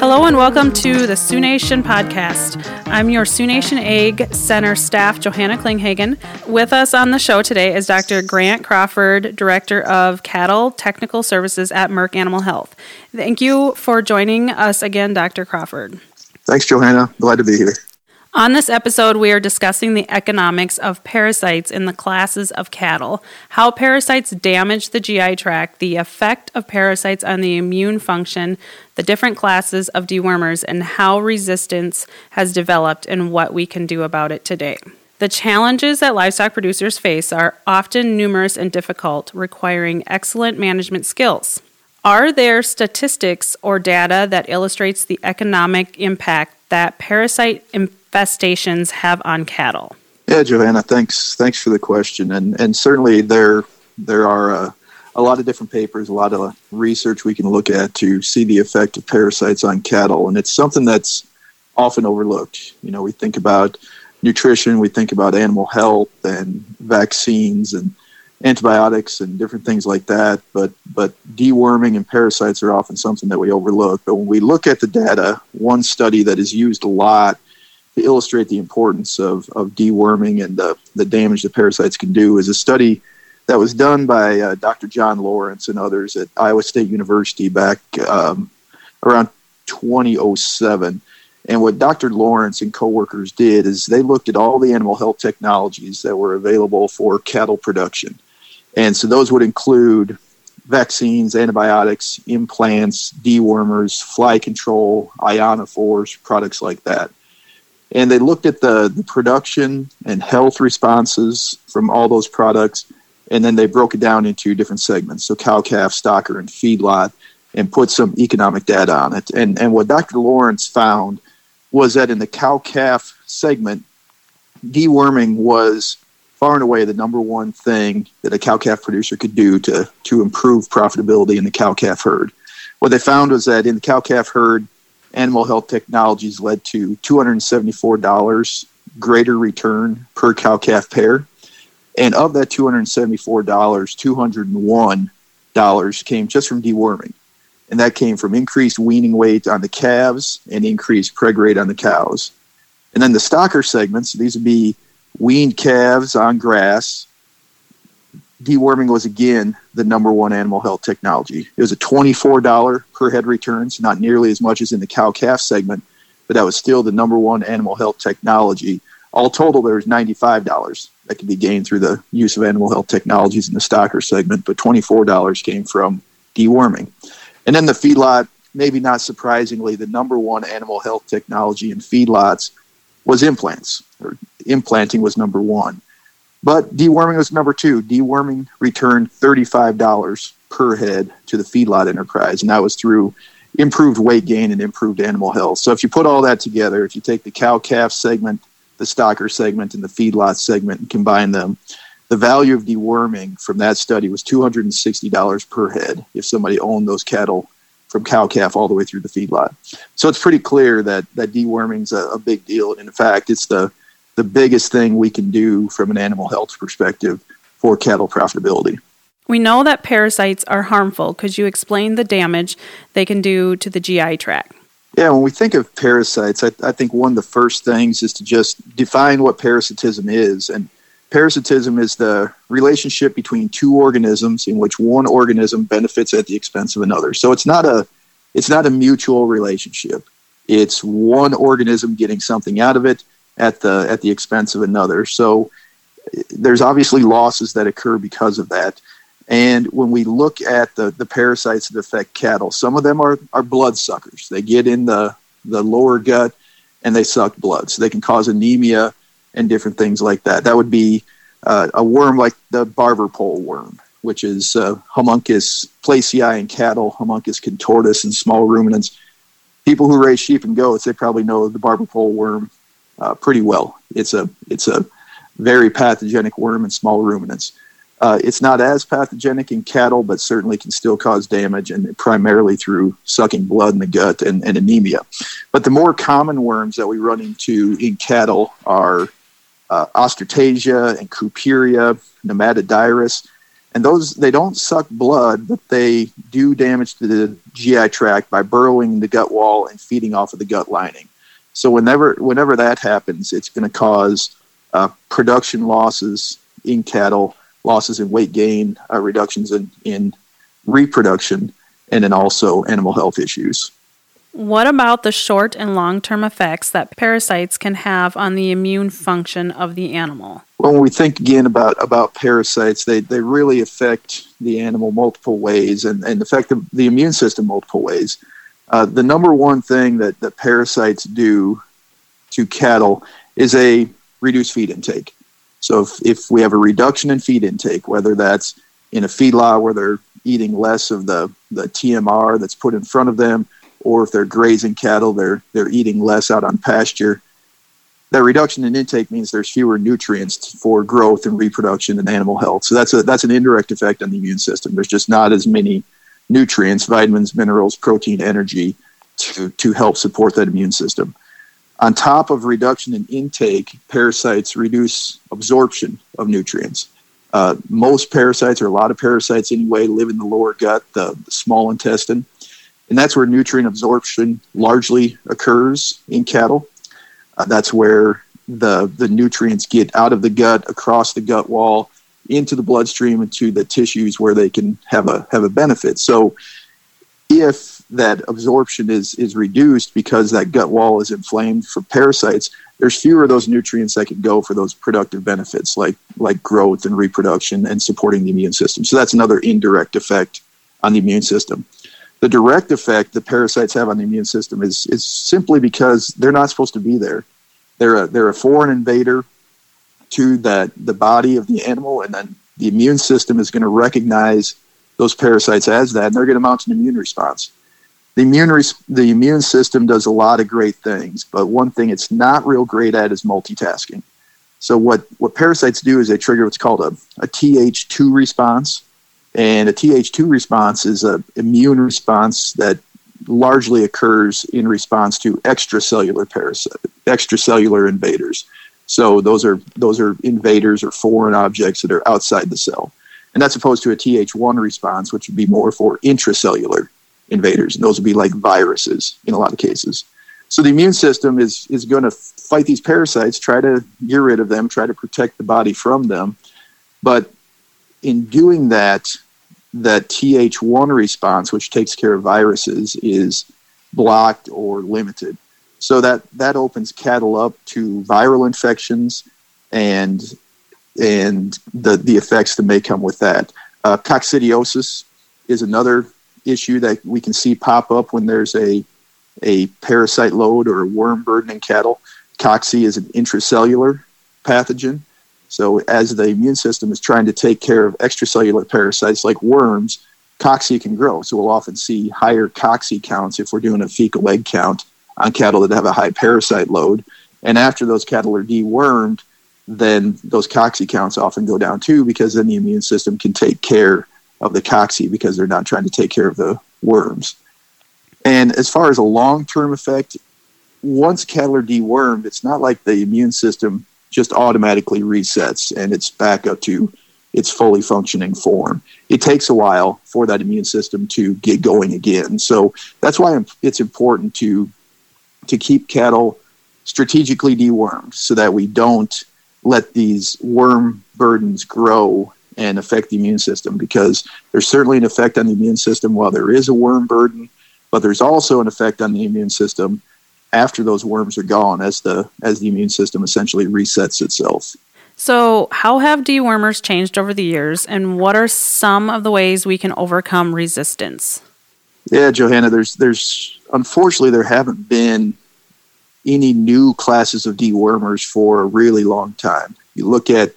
Hello and welcome to the Sioux Nation podcast. I'm your Sioux Nation Ag Center staff, Johanna Klinghagen. With us on the show today is Dr. Grant Crawford, Director of Cattle Technical Services at Merck Animal Health. Thank you for joining us again, Dr. Crawford. Thanks, Johanna. Glad to be here. On this episode, we are discussing the economics of parasites in the classes of cattle, how parasites damage the GI tract, the effect of parasites on the immune function, the different classes of dewormers, and how resistance has developed and what we can do about it today. The challenges that livestock producers face are often numerous and difficult, requiring excellent management skills. Are there statistics or data that illustrates the economic impact that parasite infestations have on cattle? Yeah, Johanna, thanks. Thanks for the question, and and certainly there there are uh, a lot of different papers, a lot of research we can look at to see the effect of parasites on cattle, and it's something that's often overlooked. You know, we think about nutrition, we think about animal health and vaccines and antibiotics and different things like that, but but deworming and parasites are often something that we overlook. But when we look at the data, one study that is used a lot to illustrate the importance of, of deworming and the, the damage that parasites can do is a study that was done by uh, Dr. John Lawrence and others at Iowa State University back um, around 2007. And what Dr. Lawrence and coworkers did is they looked at all the animal health technologies that were available for cattle production. And so those would include vaccines, antibiotics, implants, dewormers, fly control, ionophores, products like that and they looked at the, the production and health responses from all those products and then they broke it down into different segments. So cow calf stocker and feedlot and put some economic data on it. And and what dr lawrence found was that in the cow calf segment deworming was far and away the number one thing that a cow calf producer could do to to improve profitability in the cow calf herd. What they found was that in the cow calf herd animal health technologies led to $274 greater return per cow calf pair. And of that $274, $201 came just from deworming. And that came from increased weaning weight on the calves and increased preg rate on the cows. And then the stocker segments, these would be weaned calves on grass, deworming was again the number one animal health technology. It was a $24 per head returns, not nearly as much as in the cow calf segment, but that was still the number one animal health technology. All total, there was $95 that could be gained through the use of animal health technologies in the stocker segment, but $24 came from deworming. And then the feedlot, maybe not surprisingly, the number one animal health technology in feedlots was implants, or implanting was number one. But deworming was number two. Deworming returned $35 per head to the feedlot enterprise, and that was through improved weight gain and improved animal health. So if you put all that together, if you take the cow calf segment, the stocker segment, and the feedlot segment and combine them, the value of deworming from that study was $260 per head if somebody owned those cattle from cow calf all the way through the feedlot. So it's pretty clear that that deworming's a, a big deal. And in fact, it's the the biggest thing we can do from an animal health perspective for cattle profitability. We know that parasites are harmful. Could you explain the damage they can do to the GI tract? Yeah, when we think of parasites, I, I, think one of the first things is to just define what parasitism is. And parasitism is the relationship between two organisms in which one organism benefits at the expense of another. So it's not a it's not a mutual relationship. It's one organism getting something out of it at the at the expense of another. So there's obviously losses that occur because of that. And when we look at the, the parasites that affect cattle, some of them are, are blood suckers. They get in the, the lower gut and they suck blood. So they can cause anemia and different things like that. That would be uh, a worm like the barber pole worm, which is uh, Haemonchus placei in cattle, Haemonchus contortus in small ruminants. People who raise sheep and goats, they probably know the barber pole worm uh, pretty well. It's a it's a very pathogenic worm in small ruminants. Uh, it's not as pathogenic in cattle, but certainly can still cause damage, and primarily through sucking blood in the gut and, and anemia. But the more common worms that we run into in cattle are uh, and Cooperia, nematodirus, and those they don't suck blood, but they do damage to the GI tract by burrowing the gut wall and feeding off of the gut lining. So whenever whenever that happens, it's going to cause uh, production losses in cattle losses in weight gain, uh, reductions in, in reproduction, and then also animal health issues. What about the short and long term effects that parasites can have on the immune function of the animal? Well, when we think again about, about parasites, they, they really affect the animal multiple ways and, and affect the, the immune system multiple ways. Uh, the number one thing that, that parasites do to cattle is a reduced feed intake. So if, if we have a reduction in feed intake, whether that's in a feedlot where they're eating less of the, the TMR that's put in front of them, or if they're grazing cattle, they're they're eating less out on pasture. That reduction in intake means there's fewer nutrients for growth and reproduction and animal health. So that's a that's an indirect effect on the immune system. There's just not as many nutrients, vitamins, minerals, protein, energy to to help support that immune system. On top of reduction in intake, parasites reduce absorption of nutrients. Uh, most parasites, or a lot of parasites anyway, live in the lower gut, the, the small intestine. And that's where nutrient absorption largely occurs in cattle. Uh, that's where the, the nutrients get out of the gut, across the gut wall, into the bloodstream, into the tissues where they can have a, have a benefit. So if that absorption is is reduced because that gut wall is inflamed for parasites, there's fewer of those nutrients that can go for those productive benefits like like growth and reproduction and supporting the immune system. So that's another indirect effect on the immune system. The direct effect that parasites have on the immune system is is simply because they're not supposed to be there. They're a they're a foreign invader to that the body of the animal, and then the immune system is going to recognize those parasites as that, and they're going to mount an immune response the immune res- the immune system does a lot of great things, but one thing it's not real great at is multitasking. So what what parasites do is they trigger what's called a, a Th2 response, and a Th2 response is an immune response that largely occurs in response to extracellular parasite extracellular invaders. So those are those are invaders or foreign objects that are outside the cell. And that's opposed to a Th1 response, which would be more for intracellular invaders, and those would be like viruses in a lot of cases. So the immune system is is going to fight these parasites, try to get rid of them, try to protect the body from them. But in doing that, that Th1 response, which takes care of viruses, is blocked or limited. So that that opens cattle up to viral infections and and the the effects that may come with that. Uh, coccidiosis is another issue that we can see pop up when there's a a parasite load or a worm burden in cattle. Cocci is an intracellular pathogen. So as the immune system is trying to take care of extracellular parasites like worms, cocci can grow. So we'll often see higher cocci counts if we're doing a fecal egg count on cattle that have a high parasite load. And after those cattle are dewormed, then those cocci counts often go down too because then the immune system can take care of the cocci because they're not trying to take care of the worms. And as far as a long term effect, once cattle are dewormed, it's not like the immune system just automatically resets and it's back up to its fully functioning form. It takes a while for that immune system to get going again. So that's why it's important to to keep cattle strategically dewormed so that we don't let these worm burdens grow and affect the immune system because there's certainly an effect on the immune system while there is a worm burden, but there's also an effect on the immune system after those worms are gone as the as the immune system essentially resets itself. So, how have dewormers changed over the years and what are some of the ways we can overcome resistance? Yeah, Johanna, there's there's unfortunately there haven't been any new classes of dewormers for a really long time. You look at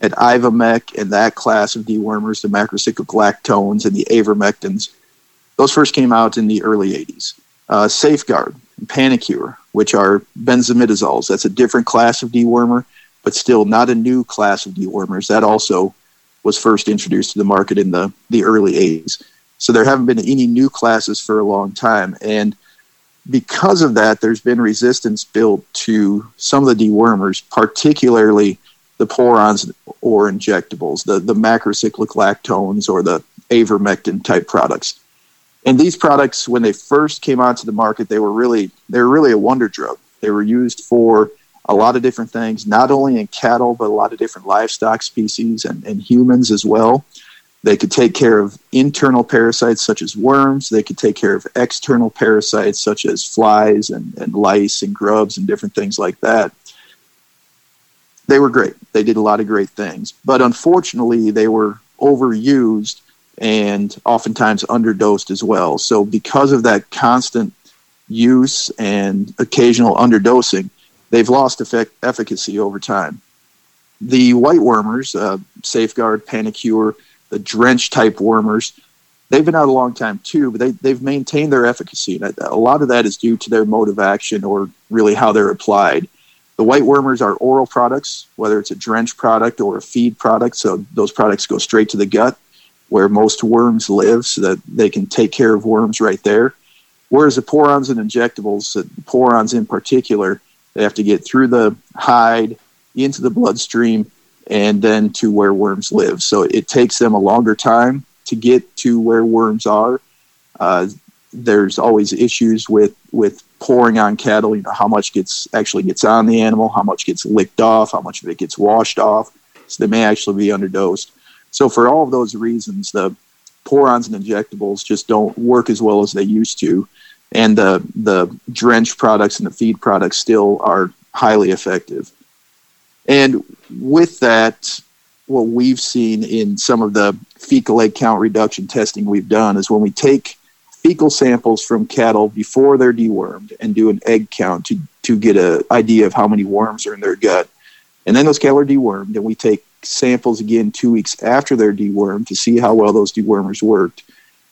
at Ivomec and that class of dewormers, the macrocyclic lactones and the avermectins. Those first came out in the early 80s. Uh, Safeguard and Panacur, which are benzimidazoles, that's a different class of dewormer. but still not a new class of dewormers. That also was first introduced to the market in the, the early 80s. So there haven't been any new classes for a long time. And because of that, there's been resistance built to some of the dewormers, particularly the pour-ons or injectables, the, the macrocyclic lactones or the avermectin type products. And these products, when they first came onto the market, they were really they were really a wonder drug. They were used for a lot of different things, not only in cattle, but a lot of different livestock species and, and humans as well. They could take care of internal parasites such as worms. They could take care of external parasites such as flies and, and lice and grubs and different things like that. They were great. They did a lot of great things. But unfortunately, they were overused and oftentimes underdosed as well. So, because of that constant use and occasional underdosing, they've lost effect, efficacy over time. The white wormers, uh, Safeguard, Panacur, the drench type wormers, they've been out a long time too, but they, they've maintained their efficacy. And a lot of that is due to their mode of action or really how they're applied. The white wormers are oral products, whether it's a drench product or a feed product. So those products go straight to the gut where most worms live so that they can take care of worms right there. Whereas the pour-ons and injectables, the pour-ons in particular, they have to get through the hide into the bloodstream and then to where worms live. So it takes them a longer time to get to where worms are. Uh, there's always issues with with pouring on cattle. You know how much gets actually gets on the animal, how much gets licked off, how much of it gets washed off. So they may actually be underdosed. So for all of those reasons, the pour-ons and injectables just don't work as well as they used to, and the the drench products and the feed products still are highly effective. And with that, what we've seen in some of the fecal egg count reduction testing we've done is when we take fecal samples from cattle before they're dewormed and do an egg count to, to get an idea of how many worms are in their gut. And then those cattle are dewormed, and we take samples again two weeks after they're dewormed to see how well those dewormers worked.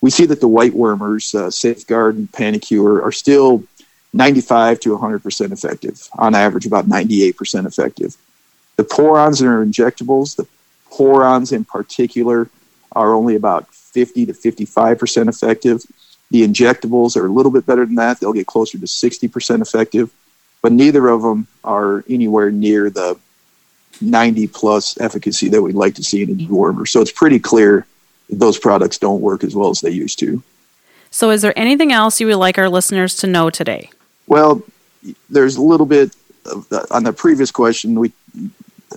We see that the white wormers, uh, Safeguard and Panacur, are still 95 to 100% effective, on average, about 98% effective. The pour-ons are injectables. The pour-ons in particular are only about 50 to 55% effective. The injectables are a little bit better than that. They'll get closer to 60% effective, but neither of them are anywhere near the 90 plus efficacy that we'd like to see in a dewormer. So it's pretty clear that those products don't work as well as they used to. So, is there anything else you would like our listeners to know today? Well, there's a little bit of, on the previous question. We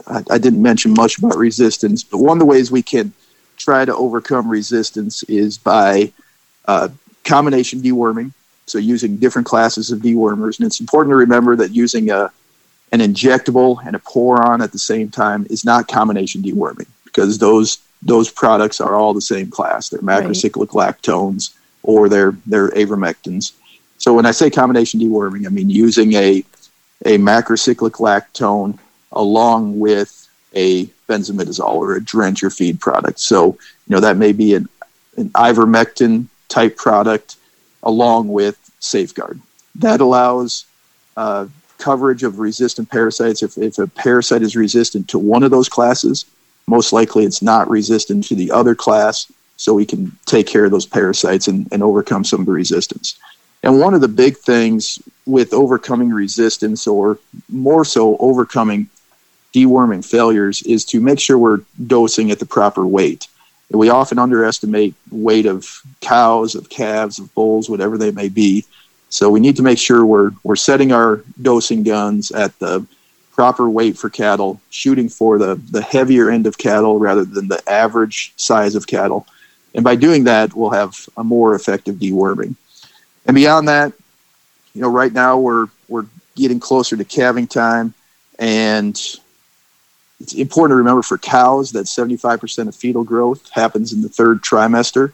I, I didn't mention much about resistance, but one of the ways we can try to overcome resistance is by uh, combination deworming. So using different classes of dewormers, and it's important to remember that using a an injectable and a pour-on at the same time is not combination deworming because those those products are all the same class. They're macrocyclic right. lactones or they're they're avermectins. So when I say combination deworming, I mean using a a macrocyclic lactone along with a benzimidazole or a drench or feed product. So you know that may be an, an ivermectin type product along with Safeguard. That allows uh, coverage of resistant parasites. If, if a parasite is resistant to one of those classes, most likely it's not resistant to the other class, so we can take care of those parasites and, and overcome some of the resistance. And one of the big things with overcoming resistance, or more so overcoming deworming failures, is to make sure we're dosing at the proper weight. We often underestimate weight of cows, of calves, of bulls, whatever they may be, so we need to make sure we're we're setting our dosing guns at the proper weight for cattle, shooting for the the heavier end of cattle rather than the average size of cattle. And by doing that, we'll have a more effective deworming. And beyond that, you know, right now we're we're getting closer to calving time, and it's important to remember for cows that 75% of fetal growth happens in the third trimester.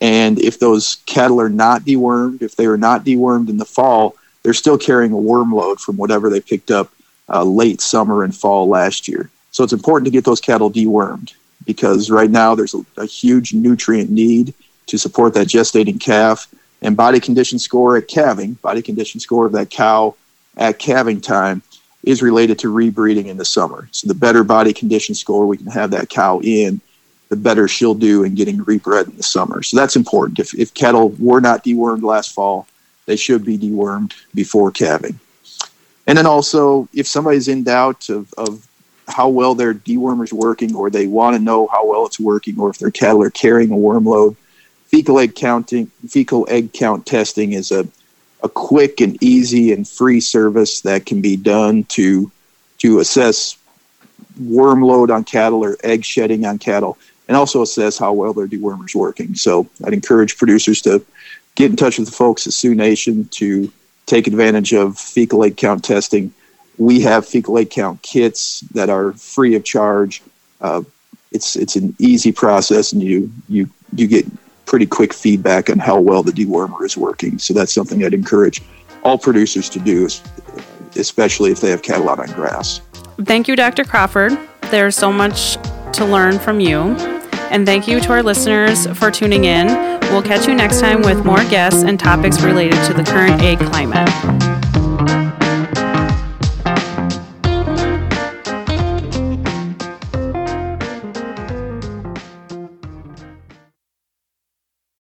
And if those cattle are not dewormed, if they are not dewormed in the fall, they're still carrying a worm load from whatever they picked up uh, late summer and fall last year. So it's important to get those cattle dewormed because right now there's a, a huge nutrient need to support that gestating calf and body condition score at calving, body condition score of that cow at calving time is related to rebreeding in the summer. So the better body condition score we can have that cow in, the better she'll do in getting rebred in the summer. So that's important. If, if cattle were not dewormed last fall, they should be dewormed before calving. And then also, if somebody's in doubt of, of how well their dewormer is working, or they want to know how well it's working, or if their cattle are carrying a worm load, fecal egg counting, fecal egg count testing is a, a quick and easy and free service that can be done to to assess worm load on cattle or egg shedding on cattle, and also assess how well their dewormer is working. So I'd encourage producers to get in touch with the folks at Sioux Nation to take advantage of fecal egg count testing. We have fecal egg count kits that are free of charge. Uh, it's it's an easy process, and you you you get pretty quick feedback on how well the dewormer is working. So that's something I'd encourage all producers to do, especially if they have cattle out on grass. Thank you, Dr. Crawford. There's so much to learn from you. And thank you to our listeners for tuning in. We'll catch you next time with more guests and topics related to the current ag climate.